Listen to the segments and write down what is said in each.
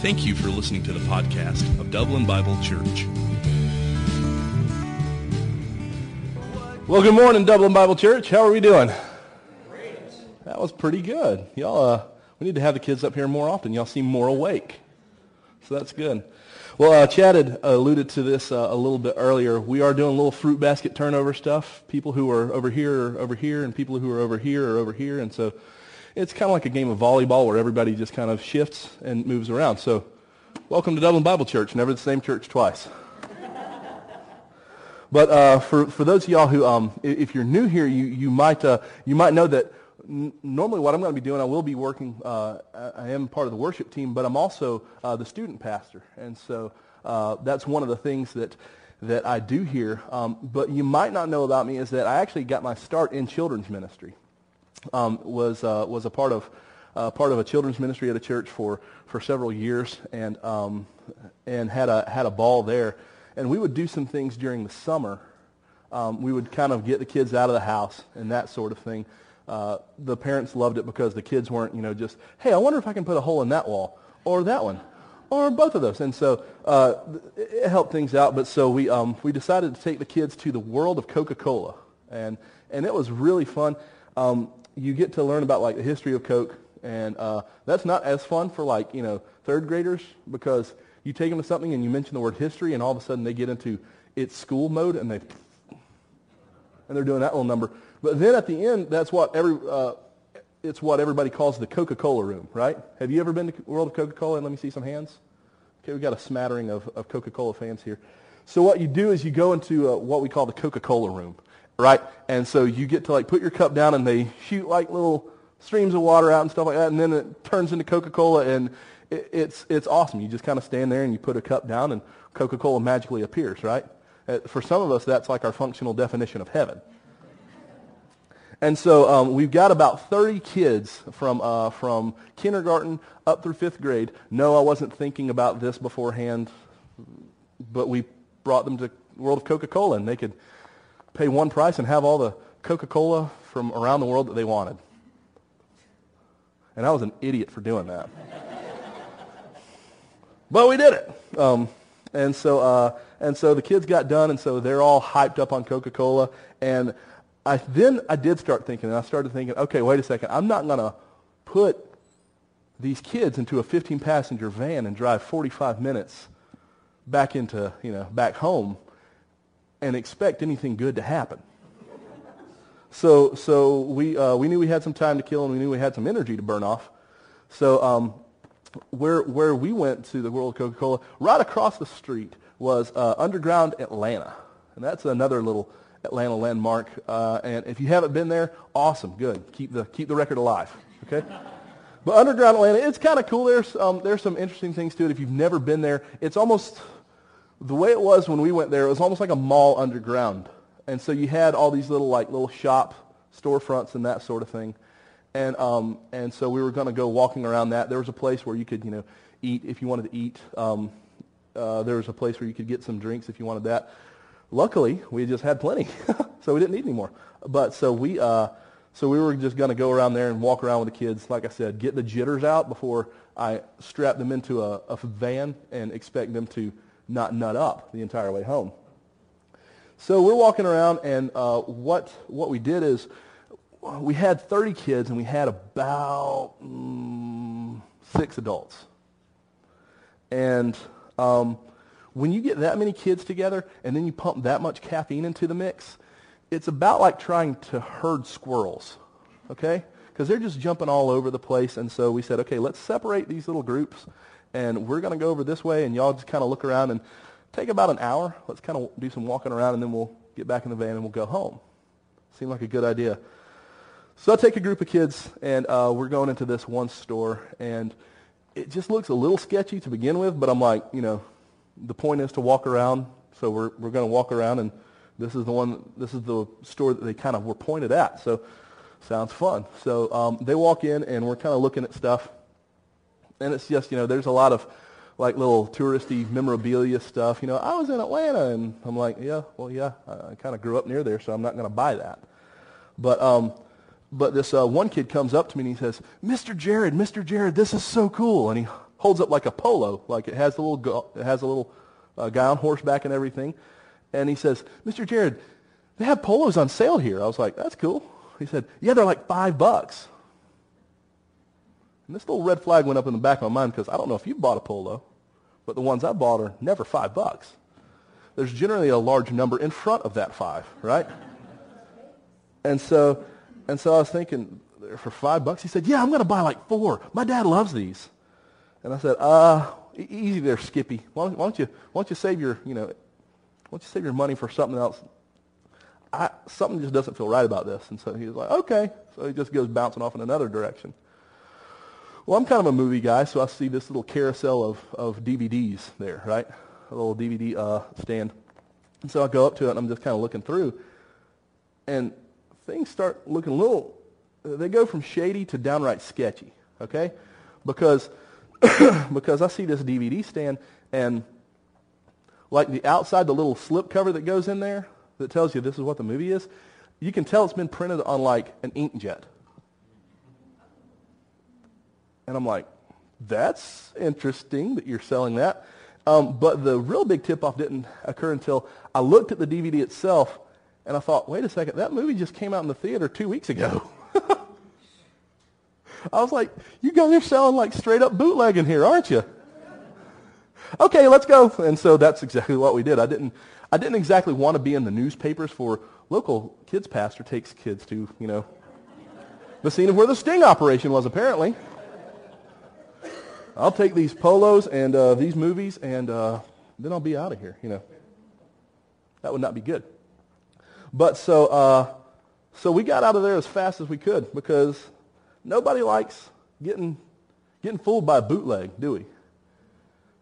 Thank you for listening to the podcast of Dublin Bible Church. Well, good morning, Dublin Bible Church. How are we doing? Great. That was pretty good. Y'all, uh, we need to have the kids up here more often. Y'all seem more awake. So that's good. Well, uh, Chad had alluded to this uh, a little bit earlier. We are doing a little fruit basket turnover stuff. People who are over here are over here, and people who are over here are over here. And so it's kind of like a game of volleyball where everybody just kind of shifts and moves around. So welcome to Dublin Bible Church, never the same church twice. but uh, for, for those of y'all who, um, if you're new here, you, you, might, uh, you might know that normally what I'm going to be doing, I will be working, uh, I am part of the worship team, but I'm also uh, the student pastor. And so uh, that's one of the things that, that I do here. Um, but you might not know about me is that I actually got my start in children's ministry um, was uh, was a part of uh, part of a children's ministry at a church for for several years, and um, and had a had a ball there. And we would do some things during the summer. Um, we would kind of get the kids out of the house and that sort of thing. Uh, the parents loved it because the kids weren't, you know, just, hey, I wonder if I can put a hole in that wall or that one or both of those. And so uh, it helped things out. But so we, um, we decided to take the kids to the world of Coca-Cola. And, and it was really fun. Um, you get to learn about like the history of Coke, and uh, that's not as fun for like you know third graders because you take them to something and you mention the word history, and all of a sudden they get into it's school mode, and they and they're doing that little number. But then at the end, that's what every uh, it's what everybody calls the Coca-Cola room, right? Have you ever been to world of Coca-Cola? And let me see some hands. Okay, we've got a smattering of, of Coca-Cola fans here. So what you do is you go into uh, what we call the Coca-Cola room right? And so you get to like put your cup down and they shoot like little streams of water out and stuff like that, and then it turns into Coca-Cola, and it, it's it's awesome. You just kind of stand there and you put a cup down, and Coca-Cola magically appears, right? Uh, for some of us, that's like our functional definition of heaven. And so um, we've got about 30 kids from, uh, from kindergarten up through fifth grade. No, I wasn't thinking about this beforehand, but we brought them to world of Coca-Cola, and they could pay one price and have all the Coca-Cola from around the world that they wanted. And I was an idiot for doing that. but we did it. Um, and so, uh, and so the kids got done, and so they're all hyped up on Coca-Cola. And I, then I did start thinking, and I started thinking, okay, wait a second. I'm not going to put these kids into a 15-passenger van and drive 45 minutes back into, you know, back home and expect anything good to happen. So, so we, uh, we knew we had some time to kill and we knew we had some energy to burn off. So um, where, where we went to the World Coca-Cola, right across the street was uh, Underground Atlanta. And that's another little Atlanta landmark. Uh, and if you haven't been there, awesome, good. Keep the, keep the record alive, okay? But Underground Atlanta, it's kind of cool. There's, um, there's some interesting things to it. If you've never been there, it's almost the way it was when we went there, it was almost like a mall underground. And so you had all these little like little shop storefronts and that sort of thing. And um, and so we were going to go walking around that. There was a place where you could you know eat if you wanted to eat. Um, uh, there was a place where you could get some drinks if you wanted that. Luckily, we just had plenty, so we didn't need any more. But so we uh, so we were just going to go around there and walk around with the kids. Like I said, get the jitters out before I strap them into a, a van and expect them to not nut up the entire way home. So we're walking around, and uh, what, what we did is we had 30 kids, and we had about mm, six adults. And um, when you get that many kids together, and then you pump that much caffeine into the mix, it's about like trying to herd squirrels, okay? Because they're just jumping all over the place. And so we said, okay, let's separate these little groups and we're going to go over this way, and y'all just kind of look around and take about an hour. Let's kind of do some walking around, and then we'll get back in the van and we'll go home. Seemed like a good idea. So I take a group of kids, and uh, we're going into this one store, and it just looks a little sketchy to begin with, but I'm like, you know, the point is to walk around, so we're, we're going to walk around, and this is the one, this is the store that they kind of were pointed at. So sounds fun. So um, they walk in, and we're kind of looking at stuff, and it's just, you know, there's a lot of like little touristy memorabilia stuff. You know, I was in Atlanta, and I'm like, yeah, well, yeah, I, kind of grew up near there, so I'm not going to buy that. But um, but this uh, one kid comes up to me and he says, Mr. Jared, Mr. Jared, this is so cool. And he holds up like a polo, like it has a little, go, it has a little uh, guy on horseback and everything. And he says, Mr. Jared, they have polos on sale here. I was like, that's cool. He said, yeah, they're like five bucks. And this little red flag went up in the back of my mind because I don't know if you bought a polo, but the ones I bought are never five bucks. There's generally a large number in front of that five, right? and so, and so I was thinking, for five bucks? He said, yeah, I'm going to buy like four. My dad loves these. And I said, uh, easy there, Skippy. Why don't, why don't you, why don't you save your, you know, why don't you save your money for something else? I, something just doesn't feel right about this. And so he was like, okay. So he just goes bouncing off in another direction. Well, I'm kind of a movie guy, so I see this little carousel of, of DVDs there, right? A little DVD uh, stand. And so I go up to it, and I'm just kind of looking through. And things start looking a little, they go from shady to downright sketchy, okay? Because, because I see this DVD stand, and like the outside, the little slip cover that goes in there, that tells you this is what the movie is, you can tell it's been printed on like an inkjet. And I'm like, that's interesting that you're selling that. Um, but the real big tip-off didn't occur until I looked at the DVD itself and I thought, wait a second, that movie just came out in the theater two weeks ago. I was like, you guys are selling like straight up bootlegging here, aren't you? okay, let's go. And so that's exactly what we did. I didn't, I didn't exactly want to be in the newspapers for local kids pastor takes kids to, you know, the scene of where the sting operation was apparently. I'll take these polos and uh, these movies and uh, then I'll be out of here, you know. That would not be good. But so, uh, so we got out of there as fast as we could because nobody likes getting, getting fooled by a bootleg, do we?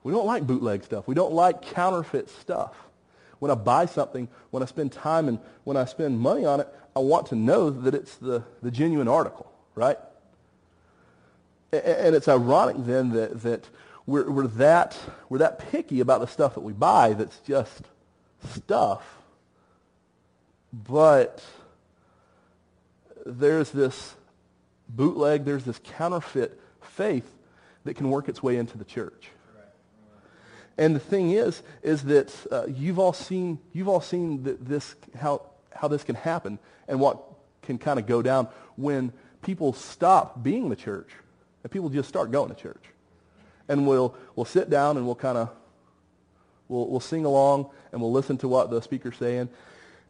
We don't like bootleg stuff. We don't like counterfeit stuff. When I buy something, when I spend time and when I spend money on it, I want to know that it's the, the genuine article, right? And it's ironic then that, that we're, we're, that, we're that picky about the stuff that we buy that's just stuff. But there's this bootleg, there's this counterfeit faith that can work its way into the church. And the thing is, is that uh, you've all seen, you've all seen this, how, how this can happen and what can kind of go down when people stop being the church and people just start going to church. And we'll, we'll sit down and we'll kind of, we'll, we'll sing along and we'll listen to what the speaker's saying.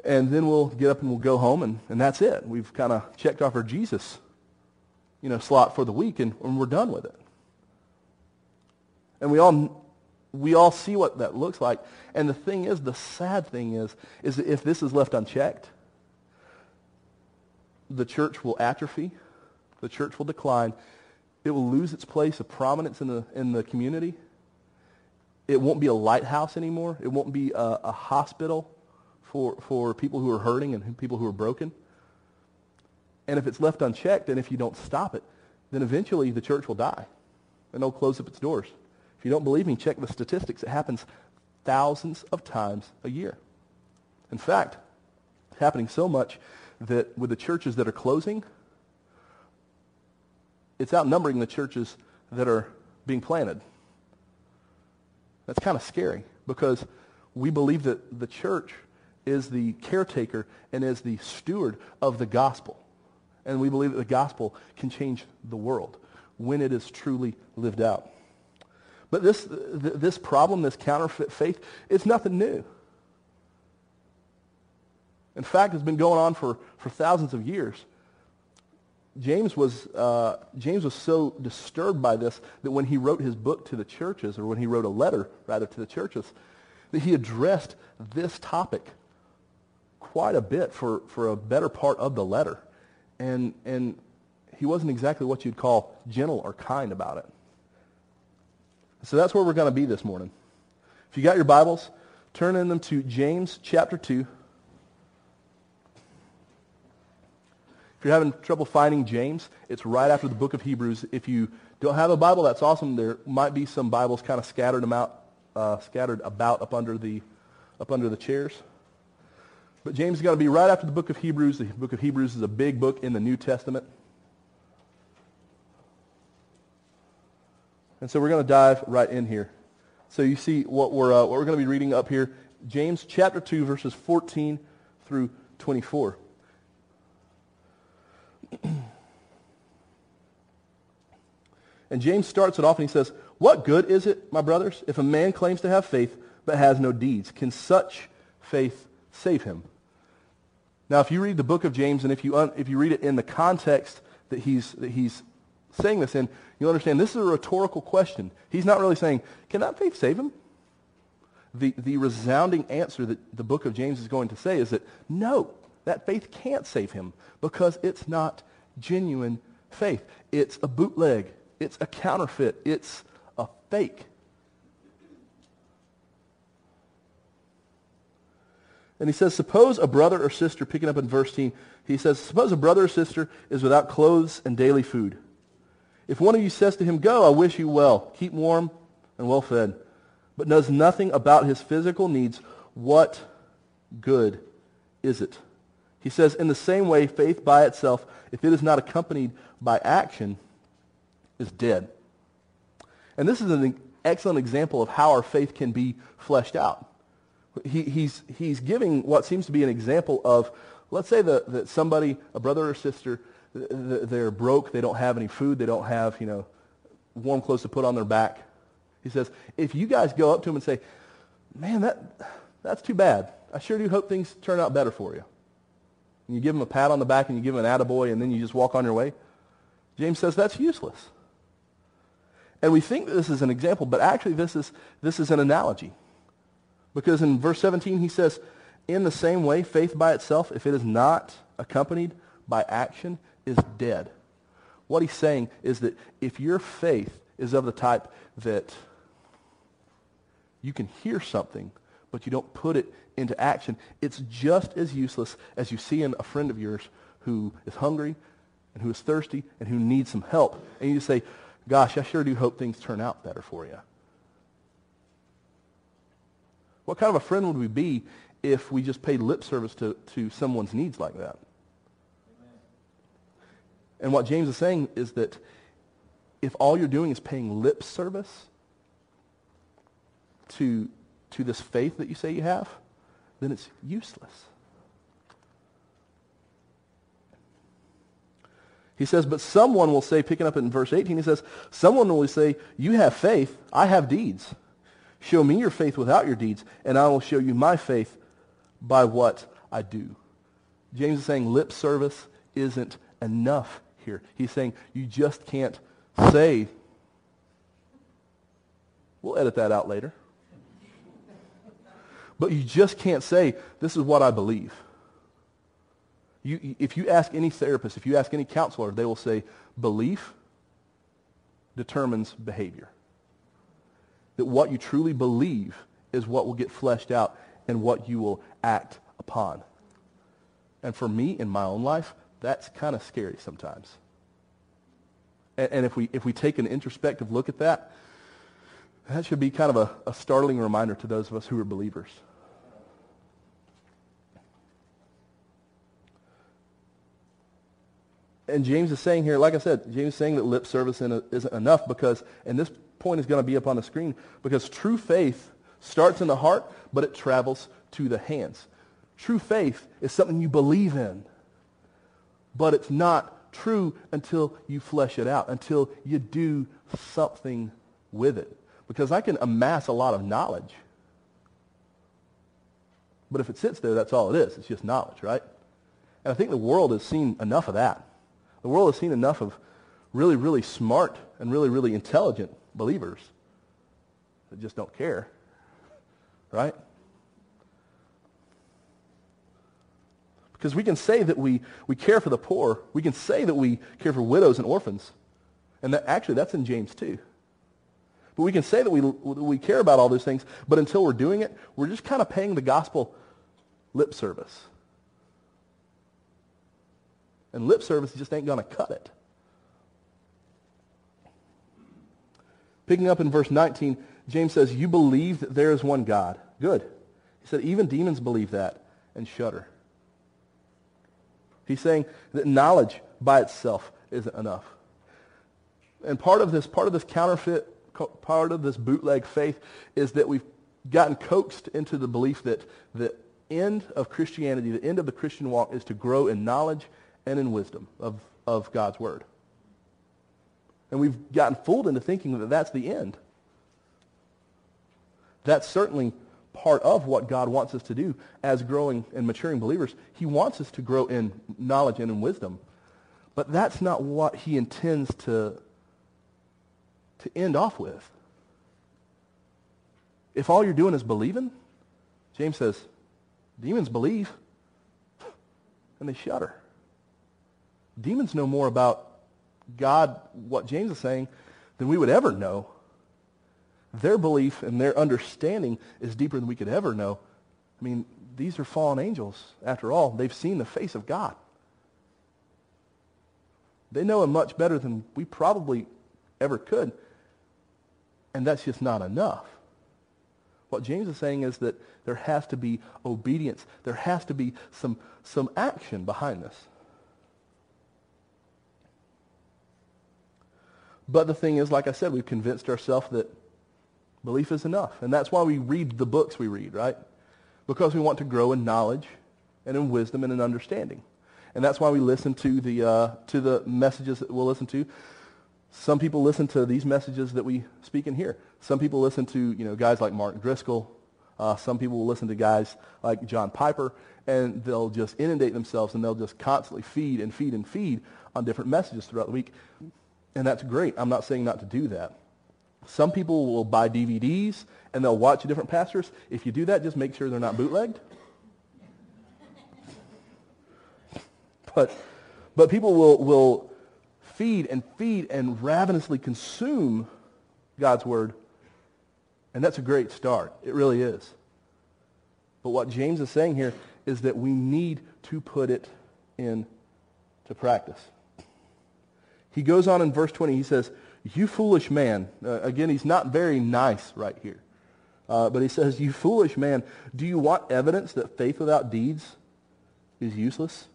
And then we'll get up and we'll go home and, and that's it. We've kind of checked off our Jesus, you know, slot for the week and, and we're done with it. And we all we all see what that looks like. And the thing is, the sad thing is, is that if this is left unchecked, the church will atrophy, the church will decline, it will lose its place of prominence in the, in the community. It won't be a lighthouse anymore. It won't be a, a hospital for, for people who are hurting and people who are broken. And if it's left unchecked and if you don't stop it, then eventually the church will die and it'll close up its doors. If you don't believe me, check the statistics. It happens thousands of times a year. In fact, it's happening so much that with the churches that are closing, it's outnumbering the churches that are being planted. That's kind of scary because we believe that the church is the caretaker and is the steward of the gospel. And we believe that the gospel can change the world when it is truly lived out. But this, this problem, this counterfeit faith, it's nothing new. In fact, it's been going on for, for thousands of years. James was, uh, James was so disturbed by this that when he wrote his book to the churches, or when he wrote a letter, rather, to the churches, that he addressed this topic quite a bit for, for a better part of the letter. And, and he wasn't exactly what you'd call gentle or kind about it. So that's where we're going to be this morning. If you got your Bibles, turn in them to James chapter 2. If you're having trouble finding James, it's right after the book of Hebrews. If you don't have a Bible, that's awesome. There might be some Bibles kind of scattered about, uh, scattered about up under the up under the chairs. But James is going to be right after the book of Hebrews. The book of Hebrews is a big book in the New Testament. And so we're going to dive right in here. So you see what we're, uh, what we're going to be reading up here, James chapter 2, verses 14 through 24. and James starts it off and he says, What good is it, my brothers, if a man claims to have faith but has no deeds? Can such faith save him? Now, if you read the book of James and if you, un- if you read it in the context that he's, that he's saying this in, you'll understand this is a rhetorical question. He's not really saying, can that faith save him? The, the resounding answer that the book of James is going to say is that no, that faith can't save him because it's not genuine faith. It's a bootleg. It's a counterfeit. It's a fake. And he says, suppose a brother or sister, picking up in verse 10, he says, suppose a brother or sister is without clothes and daily food. If one of you says to him, Go, I wish you well, keep warm and well fed, but knows nothing about his physical needs, what good is it? He says, in the same way, faith by itself, if it is not accompanied by action, is dead. And this is an excellent example of how our faith can be fleshed out. He, he's, he's giving what seems to be an example of, let's say that, that somebody, a brother or sister, they're broke, they don't have any food, they don't have, you know, warm clothes to put on their back. He says, if you guys go up to him and say, man, that, that's too bad. I sure do hope things turn out better for you. And you give him a pat on the back and you give him an attaboy and then you just walk on your way. James says that's useless. And we think that this is an example, but actually this is, this is an analogy. Because in verse 17 he says, in the same way, faith by itself, if it is not accompanied by action, is dead. What he's saying is that if your faith is of the type that you can hear something, but you don't put it into action, it's just as useless as you see in a friend of yours who is hungry and who is thirsty and who needs some help. And you say, gosh, I sure do hope things turn out better for you. What kind of a friend would we be if we just paid lip service to, to someone's needs like that? And what James is saying is that if all you're doing is paying lip service to, to this faith that you say you have, then it's useless. He says, but someone will say, picking up in verse 18, he says, someone will say, you have faith, I have deeds. Show me your faith without your deeds, and I will show you my faith by what I do. James is saying lip service isn't enough here. He's saying you just can't say, we'll edit that out later. But you just can't say, this is what I believe. You, if you ask any therapist, if you ask any counselor, they will say belief determines behavior. That what you truly believe is what will get fleshed out and what you will act upon. And for me, in my own life, that's kind of scary sometimes. And, and, if, we, if we take an introspective look at that, that should be kind of a, a startling reminder to those of us who are believers. And James is saying here, like I said, James is saying that lip service isn't enough because, and this point is going to be up on the screen, because true faith starts in the heart, but it travels to the hands. True faith is something you believe in, but it's not true until you flesh it out, until you do something with it. Because I can amass a lot of knowledge, but if it sits there, that's all it is. It's just knowledge, right? And I think the world has seen enough of that. The world has seen enough of really, really smart and really, really intelligent believers that just don't care. Right? Because we can say that we, we care for the poor. We can say that we care for widows and orphans. And that, actually, that's in James too. But we can say that we, we care about all those things, but until we're doing it, we're just kind of paying the gospel lip service. And lip service just ain't going to cut it. Picking up in verse 19, James says, you believe that there is one God. Good. He said, even demons believe that and shudder. He's saying that knowledge by itself isn't enough. And part of this, part of this counterfeit part of this bootleg faith is that we've gotten coaxed into the belief that the end of Christianity, the end of the Christian walk is to grow in knowledge and in wisdom of, of God's word. And we've gotten fooled into thinking that that's the end. That's certainly part of what God wants us to do as growing and maturing believers. He wants us to grow in knowledge and in wisdom. But that's not what he intends to, to end off with. If all you're doing is believing, James says, demons believe and they shudder. Demons know more about God, what James is saying, than we would ever know. Their belief and their understanding is deeper than we could ever know. I mean, these are fallen angels, after all. They've seen the face of God. They know him much better than we probably ever could. And that's just not enough. What James is saying is that there has to be obedience. There has to be some, some action behind this. But the thing is, like I said, we've convinced ourselves that belief is enough. And that's why we read the books we read, right? Because we want to grow in knowledge and in wisdom and in understanding. And that's why we listen to the, uh, to the messages that we'll listen to. Some people listen to these messages that we speak in here. Some people listen to you know, guys like Mark Driscoll. Uh, some people will listen to guys like John Piper, and they'll just inundate themselves, and they'll just constantly feed and feed and feed on different messages throughout the week. And that's great. I'm not saying not to do that. Some people will buy DVDs and they'll watch different pastors. If you do that, just make sure they're not bootlegged. But, but people will, will feed and feed and ravenously consume God's word. And that's a great start. It really is. But what James is saying here is that we need to put it into practice. He goes on in verse 20. He says, you foolish man. Uh, again, he's not very nice right here. Uh, but he says, you foolish man, do you want evidence that faith without deeds is useless?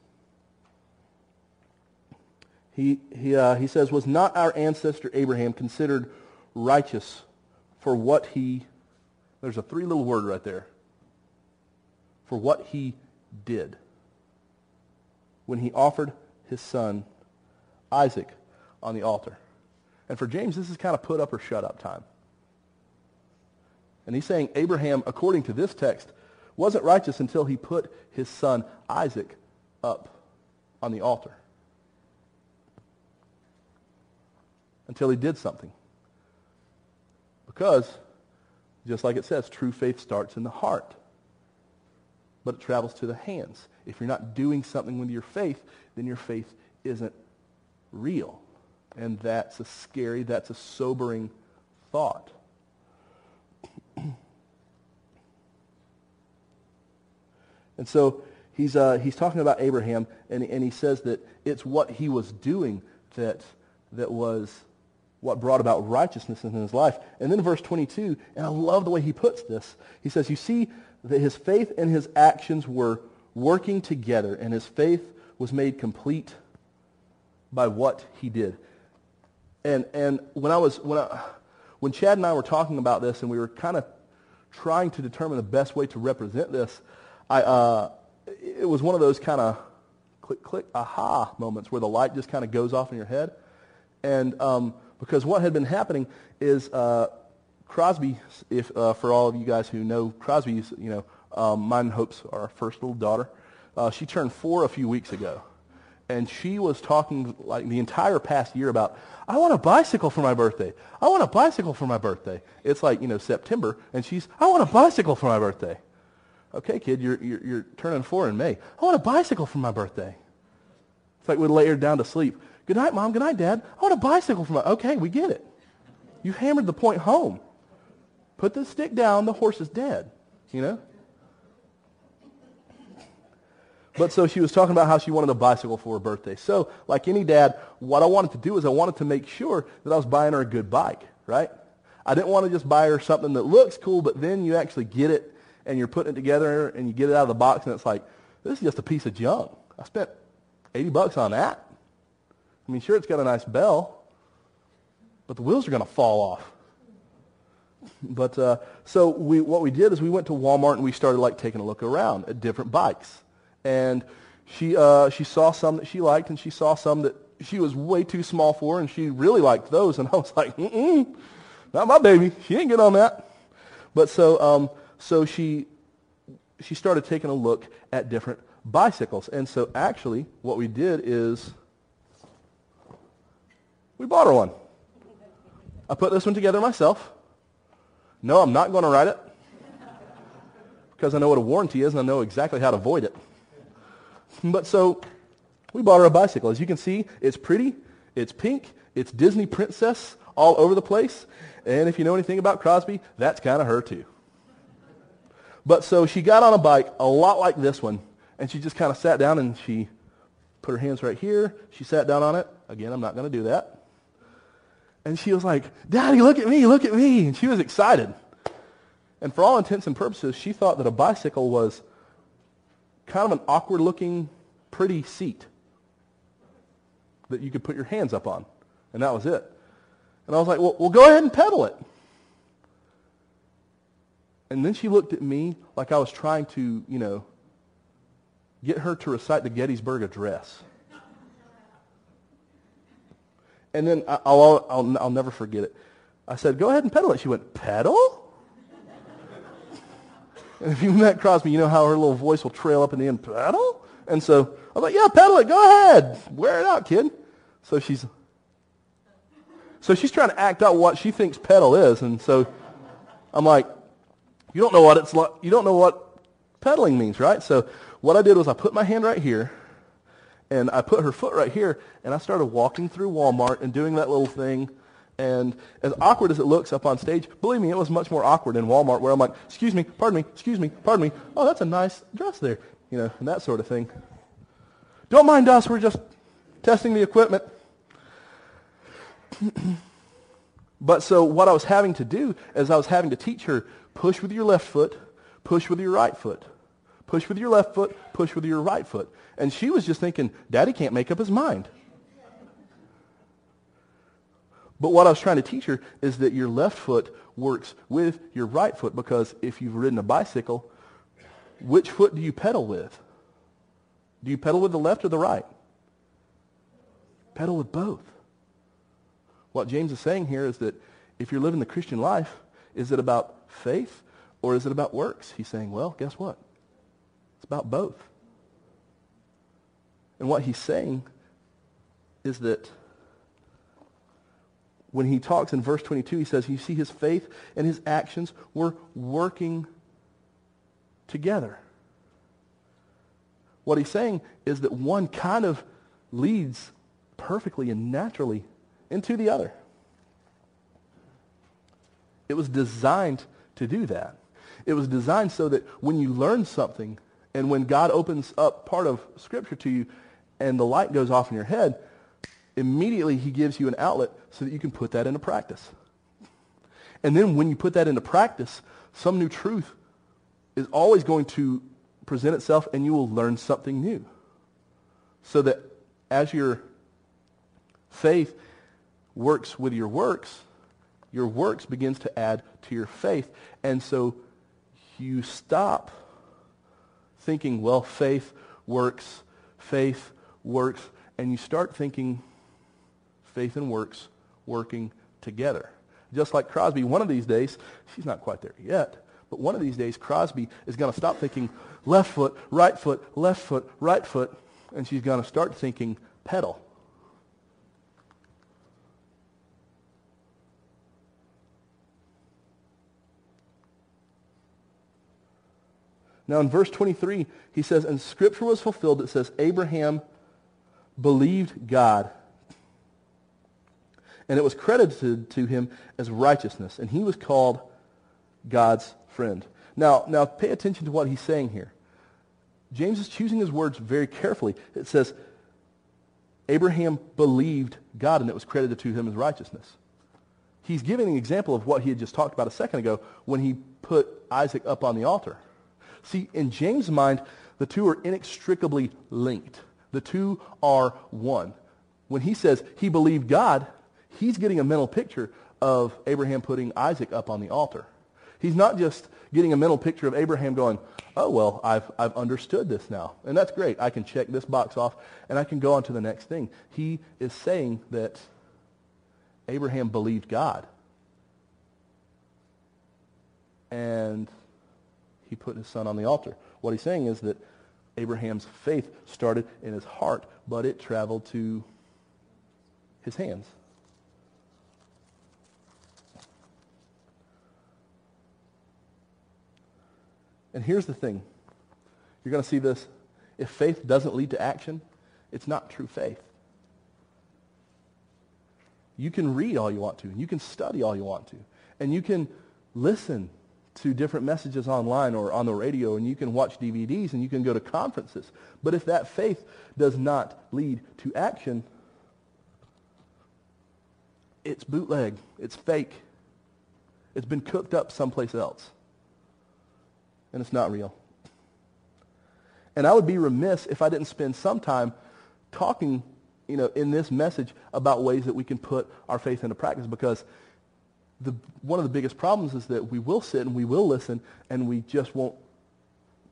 He, he, uh, he says, was not our ancestor Abraham considered righteous for what he, there's a three little word right there, for what he did when he offered his son Isaac on the altar. And for James, this is kind of put up or shut up time. And he's saying Abraham, according to this text, wasn't righteous until he put his son Isaac up on the altar. Until he did something. Because, just like it says, true faith starts in the heart. But it travels to the hands. If you're not doing something with your faith, then your faith isn't real. And that's a scary, that's a sobering thought. and so he's, uh, he's talking about Abraham, and, and he says that it's what he was doing that, that was what brought about righteousness in his life. And then verse 22, and I love the way he puts this. He says, you see that his faith and his actions were working together, and his faith was made complete by what he did. And, and when I was, when, I, when Chad and I were talking about this and we were kind of trying to determine the best way to represent this, I, uh, it was one of those kind of click, click, aha moments where the light just kind of goes off in your head. And um, because what had been happening is uh, Crosby, if, uh, for all of you guys who know Crosby's, you know, um, mine hopes our first little daughter, uh, she turned four a few weeks ago and she was talking like the entire past year about, I want a bicycle for my birthday. I want a bicycle for my birthday. It's like, you know, September, and she's, I want a bicycle for my birthday. Okay, kid, you're, you're, you're turning four in May. I want a bicycle for my birthday. It's like we lay her down to sleep. Good night, Mom. Good night, Dad. I want a bicycle for my... Okay, we get it. You hammered the point home. Put the stick down. The horse is dead. You know? But so she was talking about how she wanted a bicycle for her birthday. So, like any dad, what I wanted to do is I wanted to make sure that I was buying her a good bike, right? I didn't want to just buy her something that looks cool, but then you actually get it and you're putting it together and you get it out of the box and it's like, this is just a piece of junk. I spent 80 bucks on that. I mean, sure, it's got a nice bell, but the wheels are going to fall off. But uh, so we, what we did is we went to Walmart and we started like taking a look around at different bikes. And she, uh, she saw some that she liked and she saw some that she was way too small for and she really liked those. And I was like, mm-mm, not my baby. She ain't get on that. But so, um, so she, she started taking a look at different bicycles. And so actually what we did is we bought her one. I put this one together myself. No, I'm not going to ride it because I know what a warranty is and I know exactly how to avoid it. But so we bought her a bicycle. As you can see, it's pretty, it's pink, it's Disney princess all over the place. And if you know anything about Crosby, that's kind of her too. But so she got on a bike a lot like this one, and she just kind of sat down and she put her hands right here. She sat down on it. Again, I'm not going to do that. And she was like, Daddy, look at me, look at me. And she was excited. And for all intents and purposes, she thought that a bicycle was kind of an awkward looking, pretty seat that you could put your hands up on. And that was it. And I was like, well, well go ahead and pedal it. And then she looked at me like I was trying to, you know, get her to recite the Gettysburg Address. And then I'll, I'll, I'll never forget it. I said, go ahead and pedal it. She went, pedal? And if you met Crosby, you know how her little voice will trail up in the end, pedal? And so I was like, yeah, pedal it. Go ahead. Wear it out, kid. So she's, so she's trying to act out what she thinks pedal is. And so I'm like, you don't know what it's like. You don't know what pedaling means, right? So what I did was I put my hand right here and I put her foot right here, and I started walking through Walmart and doing that little thing. And as awkward as it looks up on stage, believe me, it was much more awkward in Walmart where I'm like, excuse me, pardon me, excuse me, pardon me. Oh, that's a nice dress there, you know, and that sort of thing. Don't mind us, we're just testing the equipment. but so what I was having to do is I was having to teach her, push with your left foot, push with your right foot. Push with your left foot, push with your right foot. And she was just thinking, Daddy can't make up his mind. But what I was trying to teach her is that your left foot works with your right foot because if you've ridden a bicycle, which foot do you pedal with? Do you pedal with the left or the right? Pedal with both. What James is saying here is that if you're living the Christian life, is it about faith or is it about works? He's saying, well, guess what? It's about both. And what he's saying is that when he talks in verse 22, he says, you see his faith and his actions were working together. What he's saying is that one kind of leads perfectly and naturally into the other. It was designed to do that. It was designed so that when you learn something, and when God opens up part of Scripture to you and the light goes off in your head, immediately he gives you an outlet so that you can put that into practice. And then when you put that into practice, some new truth is always going to present itself and you will learn something new. So that as your faith works with your works, your works begins to add to your faith. And so you stop thinking, well, faith works, faith works, and you start thinking faith and works working together. Just like Crosby, one of these days, she's not quite there yet, but one of these days Crosby is going to stop thinking left foot, right foot, left foot, right foot, and she's going to start thinking pedal. Now in verse 23, he says, and scripture was fulfilled. It says, Abraham believed God. And it was credited to him as righteousness. And he was called God's friend. Now, now pay attention to what he's saying here. James is choosing his words very carefully. It says, Abraham believed God, and it was credited to him as righteousness. He's giving an example of what he had just talked about a second ago when he put Isaac up on the altar. See, in James' mind, the two are inextricably linked. The two are one. When he says he believed God, he's getting a mental picture of Abraham putting Isaac up on the altar. He's not just getting a mental picture of Abraham going, oh, well, I've, I've understood this now. And that's great. I can check this box off and I can go on to the next thing. He is saying that Abraham believed God. And he put his son on the altar. What he's saying is that Abraham's faith started in his heart, but it traveled to his hands. And here's the thing. You're going to see this. If faith doesn't lead to action, it's not true faith. You can read all you want to, and you can study all you want to, and you can listen to different messages online or on the radio, and you can watch DVDs, and you can go to conferences. But if that faith does not lead to action, it's bootleg. It's fake. It's been cooked up someplace else and it's not real. And I would be remiss if I didn't spend some time talking, you know, in this message about ways that we can put our faith into practice because the, one of the biggest problems is that we will sit and we will listen and we just won't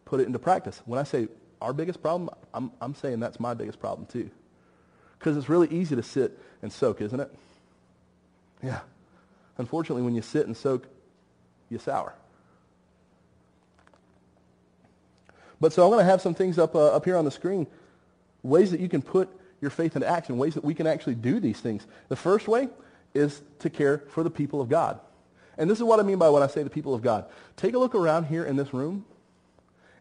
put it into practice. When I say our biggest problem, I'm, I'm saying that's my biggest problem too. Because it's really easy to sit and soak, isn't it? Yeah. Unfortunately, when you sit and soak, you sour. But so I'm going to have some things up, uh, up here on the screen, ways that you can put your faith into action, ways that we can actually do these things. The first way is to care for the people of God. And this is what I mean by when I say the people of God. Take a look around here in this room,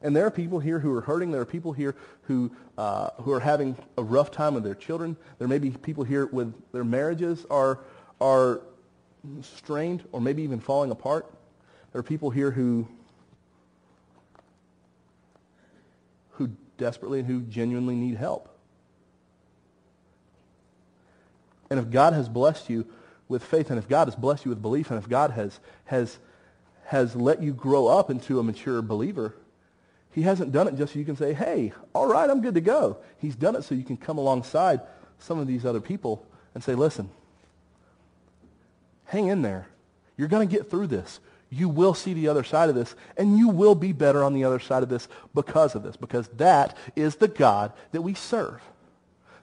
and there are people here who are hurting. There are people here who, uh, who are having a rough time with their children. There may be people here with their marriages are, are strained or maybe even falling apart. There are people here who desperately and who genuinely need help. And if God has blessed you with faith, and if God has blessed you with belief, and if God has, has, has let you grow up into a mature believer, he hasn't done it just so you can say, hey, all right, I'm good to go. He's done it so you can come alongside some of these other people and say, listen, hang in there. You're going to get through this you will see the other side of this, and you will be better on the other side of this because of this, because that is the God that we serve.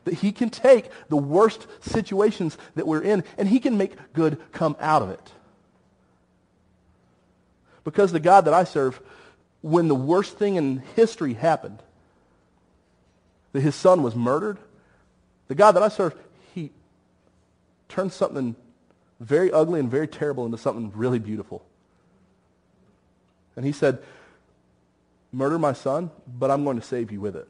That he can take the worst situations that we're in, and he can make good come out of it. Because the God that I serve, when the worst thing in history happened, that his son was murdered, the God that I serve, he turned something very ugly and very terrible into something really beautiful. And he said, murder my son, but I'm going to save you with it.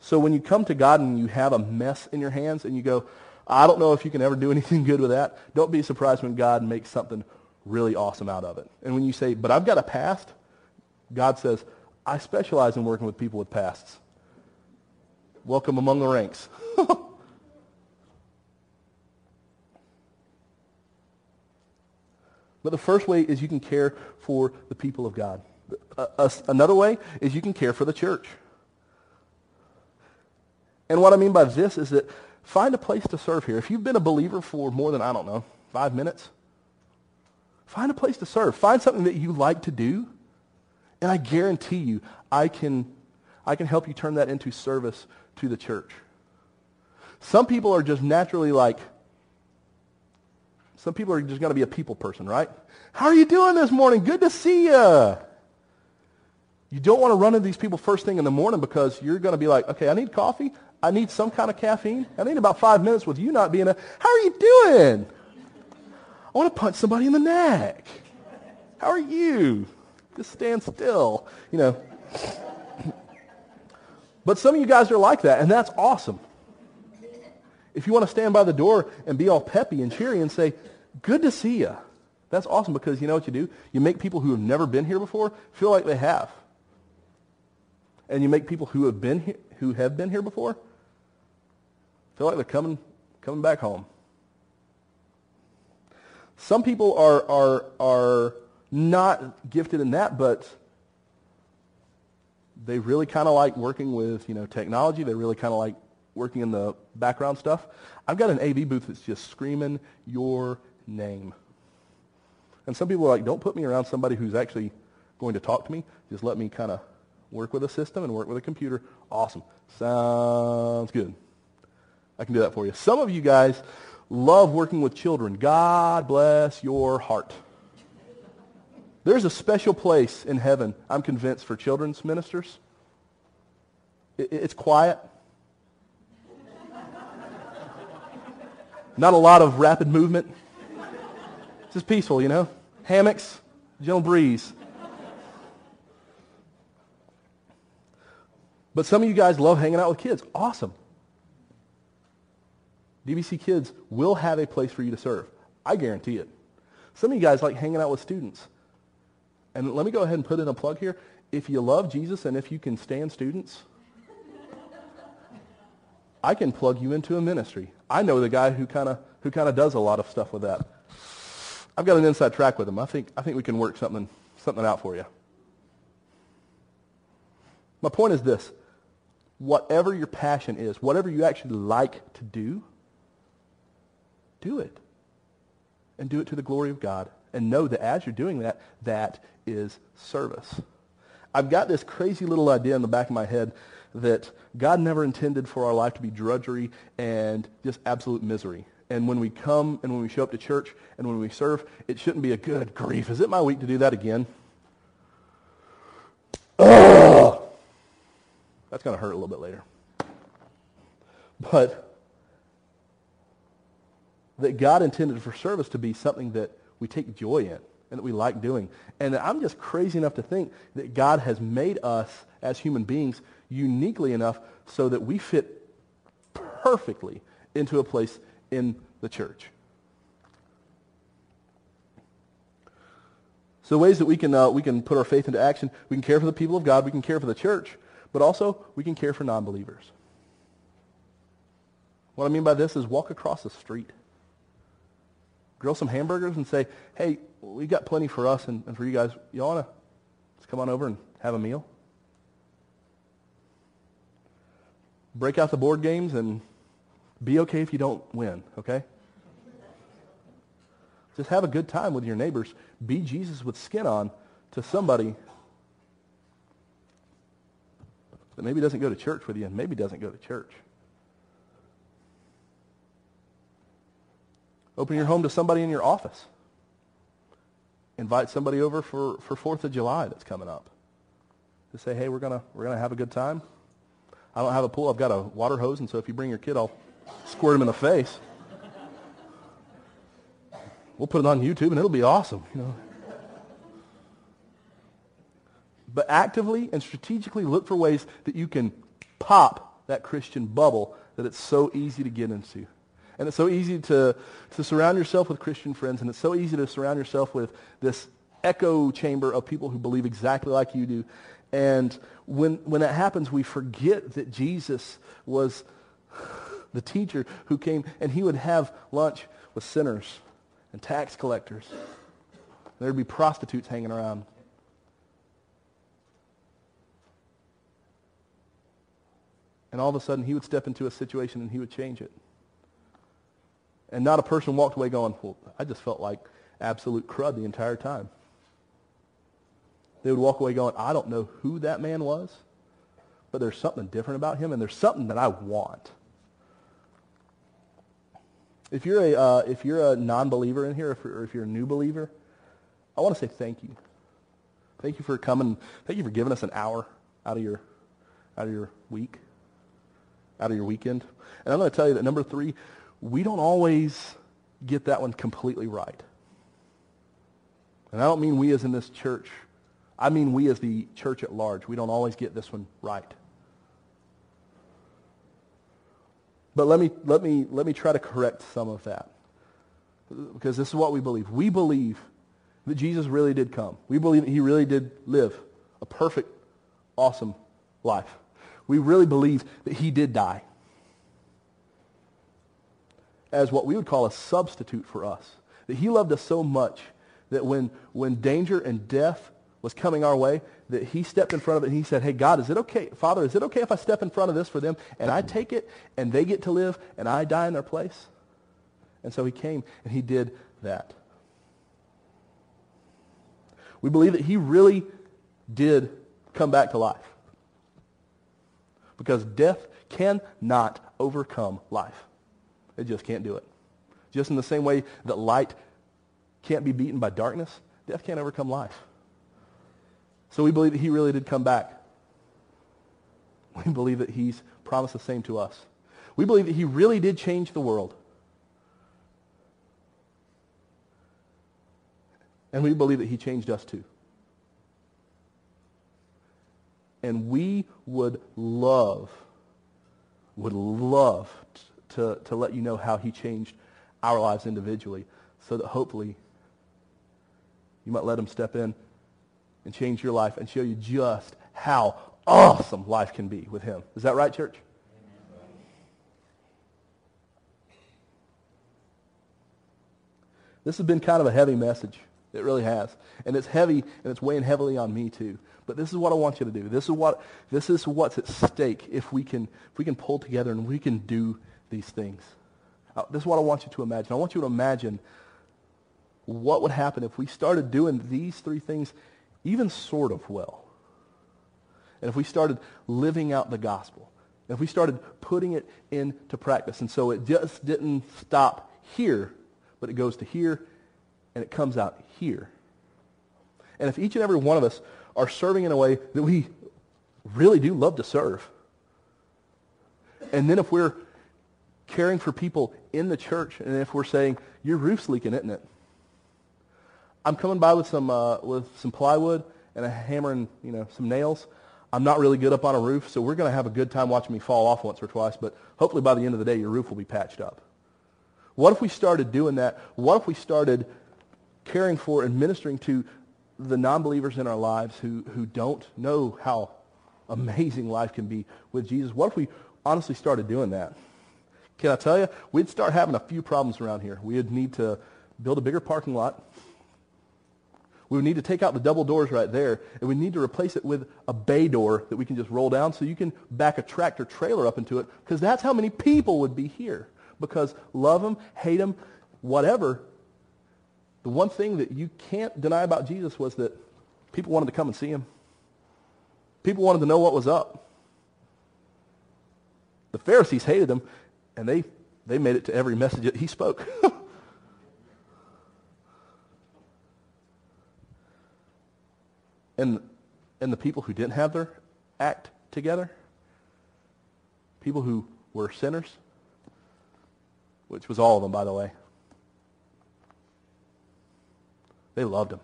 So when you come to God and you have a mess in your hands and you go, I don't know if you can ever do anything good with that, don't be surprised when God makes something really awesome out of it. And when you say, but I've got a past, God says, I specialize in working with people with pasts. Welcome among the ranks. But the first way is you can care for the people of God. Uh, another way is you can care for the church. And what I mean by this is that find a place to serve here. If you've been a believer for more than, I don't know, five minutes, find a place to serve. Find something that you like to do, and I guarantee you, I can, I can help you turn that into service to the church. Some people are just naturally like, some people are just going to be a people person, right? How are you doing this morning? Good to see you. You don't want to run into these people first thing in the morning because you're going to be like, okay, I need coffee. I need some kind of caffeine. I need about five minutes with you not being a, how are you doing? I want to punch somebody in the neck. How are you? Just stand still, you know. But some of you guys are like that, and that's awesome. If you want to stand by the door and be all peppy and cheery and say, good to see you. That's awesome because you know what you do? You make people who have never been here before feel like they have. And you make people who have been here, who have been here before feel like they're coming coming back home. Some people are are are not gifted in that, but they really kind of like working with, you know, technology. They really kind of like working in the background stuff, I've got an AV booth that's just screaming your name. And some people are like, don't put me around somebody who's actually going to talk to me. Just let me kind of work with a system and work with a computer. Awesome. Sounds good. I can do that for you. Some of you guys love working with children. God bless your heart. There's a special place in heaven, I'm convinced, for children's ministers. It's quiet. Not a lot of rapid movement. Just peaceful, you know? Hammocks, gentle breeze. But some of you guys love hanging out with kids. Awesome. DBC Kids will have a place for you to serve. I guarantee it. Some of you guys like hanging out with students. And let me go ahead and put in a plug here. If you love Jesus and if you can stand students, I can plug you into a ministry. I know the guy who kind of who kind of does a lot of stuff with that. I've got an inside track with him. I think I think we can work something something out for you. My point is this. Whatever your passion is, whatever you actually like to do, do it. And do it to the glory of God. And know that as you're doing that, that is service. I've got this crazy little idea in the back of my head that God never intended for our life to be drudgery and just absolute misery. And when we come and when we show up to church and when we serve, it shouldn't be a good grief. Is it my week to do that again? Ugh! That's going to hurt a little bit later. But that God intended for service to be something that we take joy in and that we like doing. And I'm just crazy enough to think that God has made us as human beings uniquely enough so that we fit perfectly into a place in the church. So ways that we can, uh, we can put our faith into action, we can care for the people of God, we can care for the church, but also we can care for non-believers. What I mean by this is walk across the street grill some hamburgers and say, hey, we got plenty for us and, and for you guys. Y'all want to come on over and have a meal? Break out the board games and be okay if you don't win, okay? Just have a good time with your neighbors. Be Jesus with skin on to somebody that maybe doesn't go to church with you and maybe doesn't go to church. Open your home to somebody in your office. Invite somebody over for, for 4th of July that's coming up. Just say, hey, we're going to we're gonna have a good time. I don't have a pool. I've got a water hose, and so if you bring your kid, I'll squirt him in the face. We'll put it on YouTube, and it'll be awesome. You know. But actively and strategically look for ways that you can pop that Christian bubble that it's so easy to get into. And it's so easy to, to surround yourself with Christian friends, and it's so easy to surround yourself with this echo chamber of people who believe exactly like you do. And when, when that happens, we forget that Jesus was the teacher who came, and he would have lunch with sinners and tax collectors. There'd be prostitutes hanging around. And all of a sudden, he would step into a situation and he would change it. And not a person walked away going, well, I just felt like absolute crud the entire time. They would walk away going, I don't know who that man was, but there's something different about him, and there's something that I want. If you're a, uh, if you're a non-believer in here, if, or if you're a new believer, I want to say thank you. Thank you for coming. Thank you for giving us an hour out of your, out of your week, out of your weekend. And I'm going to tell you that number three, we don't always get that one completely right. And I don't mean we as in this church. I mean we as the church at large. We don't always get this one right. But let me, let me, let me try to correct some of that. Because this is what we believe. We believe that Jesus really did come. We believe that he really did live a perfect, awesome life. We really believe that he did die as what we would call a substitute for us. That he loved us so much that when, when danger and death was coming our way, that he stepped in front of it and he said, hey, God, is it okay, Father, is it okay if I step in front of this for them and I take it and they get to live and I die in their place? And so he came and he did that. We believe that he really did come back to life. Because death cannot overcome life. It just can't do it. Just in the same way that light can't be beaten by darkness, death can't overcome life. So we believe that he really did come back. We believe that he's promised the same to us. We believe that he really did change the world. And we believe that he changed us too. And we would love, would love to, to let you know how he changed our lives individually so that hopefully you might let him step in and change your life and show you just how awesome life can be with him. Is that right, church? This has been kind of a heavy message. It really has. And it's heavy, and it's weighing heavily on me too. But this is what I want you to do. This is what this is what's at stake if we can if we can pull together and we can do these things. Uh, this is what I want you to imagine. I want you to imagine what would happen if we started doing these three things even sort of well. And if we started living out the gospel, if we started putting it into practice, and so it just didn't stop here, but it goes to here, and it comes out here. And if each and every one of us are serving in a way that we really do love to serve, and then if we're caring for people in the church, and if we're saying, your roof's leaking, isn't it? I'm coming by with some uh, with some plywood and a hammer and you know some nails. I'm not really good up on a roof, so we're going to have a good time watching me fall off once or twice. But hopefully by the end of the day, your roof will be patched up. What if we started doing that? What if we started caring for and ministering to the non-believers in our lives who, who don't know how amazing life can be with Jesus? What if we honestly started doing that? Can I tell you, we'd start having a few problems around here. We'd need to build a bigger parking lot. We would need to take out the double doors right there, and we need to replace it with a bay door that we can just roll down so you can back a tractor trailer up into it, because that's how many people would be here. Because love them, hate them, whatever, the one thing that you can't deny about Jesus was that people wanted to come and see him. People wanted to know what was up. The Pharisees hated him, and they, they made it to every message that he spoke. and, and the people who didn't have their act together, people who were sinners, which was all of them, by the way, they loved him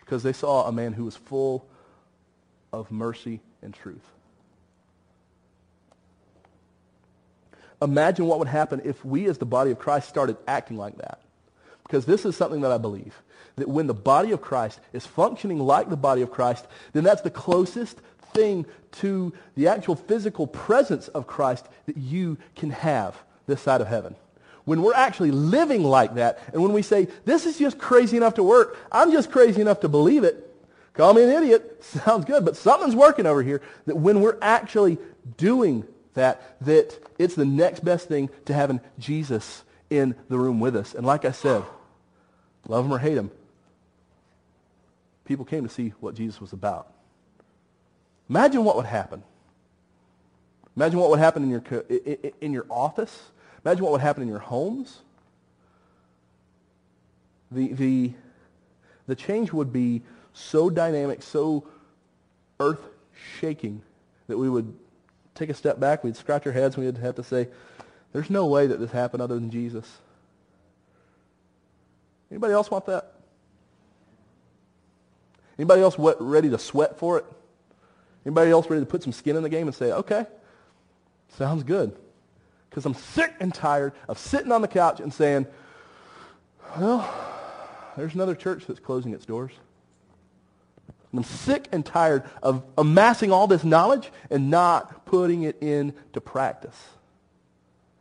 because they saw a man who was full of mercy and truth. Imagine what would happen if we as the body of Christ started acting like that. Because this is something that I believe that when the body of Christ is functioning like the body of Christ, then that's the closest thing to the actual physical presence of Christ that you can have this side of heaven. When we're actually living like that, and when we say, this is just crazy enough to work, I'm just crazy enough to believe it, call me an idiot, sounds good, but something's working over here, that when we're actually doing that, that it's the next best thing to having Jesus in the room with us. And like I said, love him or hate him, people came to see what Jesus was about. Imagine what would happen. Imagine what would happen in your, in your office. Imagine what would happen in your homes. The, the, the change would be so dynamic, so earth-shaking that we would take a step back, we'd scratch our heads, and we'd have to say, there's no way that this happened other than Jesus. Anybody else want that? Anybody else ready to sweat for it? Anybody else ready to put some skin in the game and say, okay, sounds good. Because I'm sick and tired of sitting on the couch and saying, well, there's another church that's closing its doors. And I'm sick and tired of amassing all this knowledge and not putting it into practice.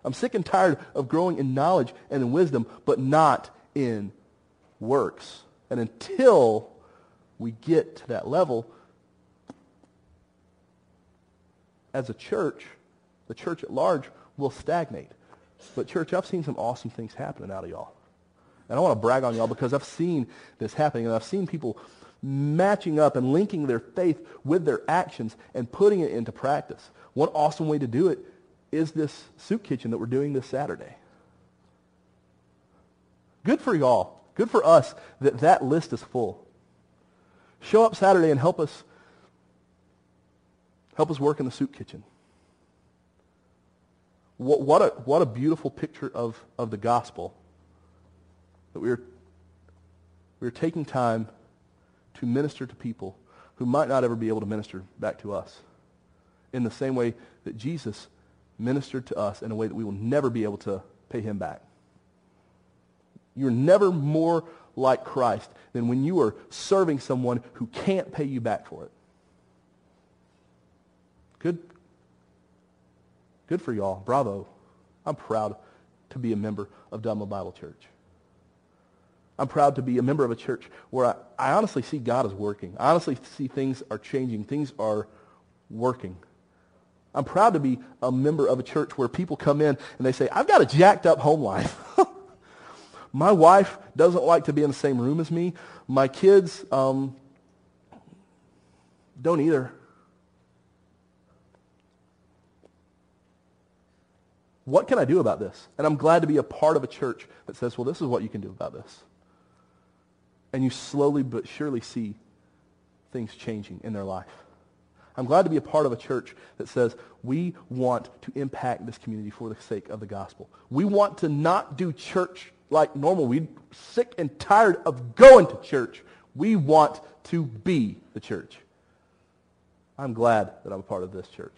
I'm sick and tired of growing in knowledge and in wisdom, but not in works. And until we get to that level, as a church, the church at large will stagnate. But church, I've seen some awesome things happening out of y'all. And I want to brag on y'all because I've seen this happening, and I've seen people matching up and linking their faith with their actions and putting it into practice. One awesome way to do it is this soup kitchen that we're doing this Saturday. Good for y'all. Good for us that that list is full. Show up Saturday and help us help us work in the soup kitchen. What, what, a, what a beautiful picture of, of the gospel that we are, we are taking time to minister to people who might not ever be able to minister back to us in the same way that Jesus ministered to us in a way that we will never be able to pay him back. You're never more like Christ than when you are serving someone who can't pay you back for it. Good, good for y'all. Bravo. I'm proud to be a member of Dublin Bible Church. I'm proud to be a member of a church where I, I honestly see God is working. I honestly see things are changing. Things are working. I'm proud to be a member of a church where people come in and they say, I've got a jacked up home life. My wife doesn't like to be in the same room as me. My kids um, don't either. What can I do about this? And I'm glad to be a part of a church that says, well, this is what you can do about this. And you slowly but surely see things changing in their life. I'm glad to be a part of a church that says we want to impact this community for the sake of the gospel. We want to not do church like normal. We're sick and tired of going to church. We want to be the church. I'm glad that I'm a part of this church.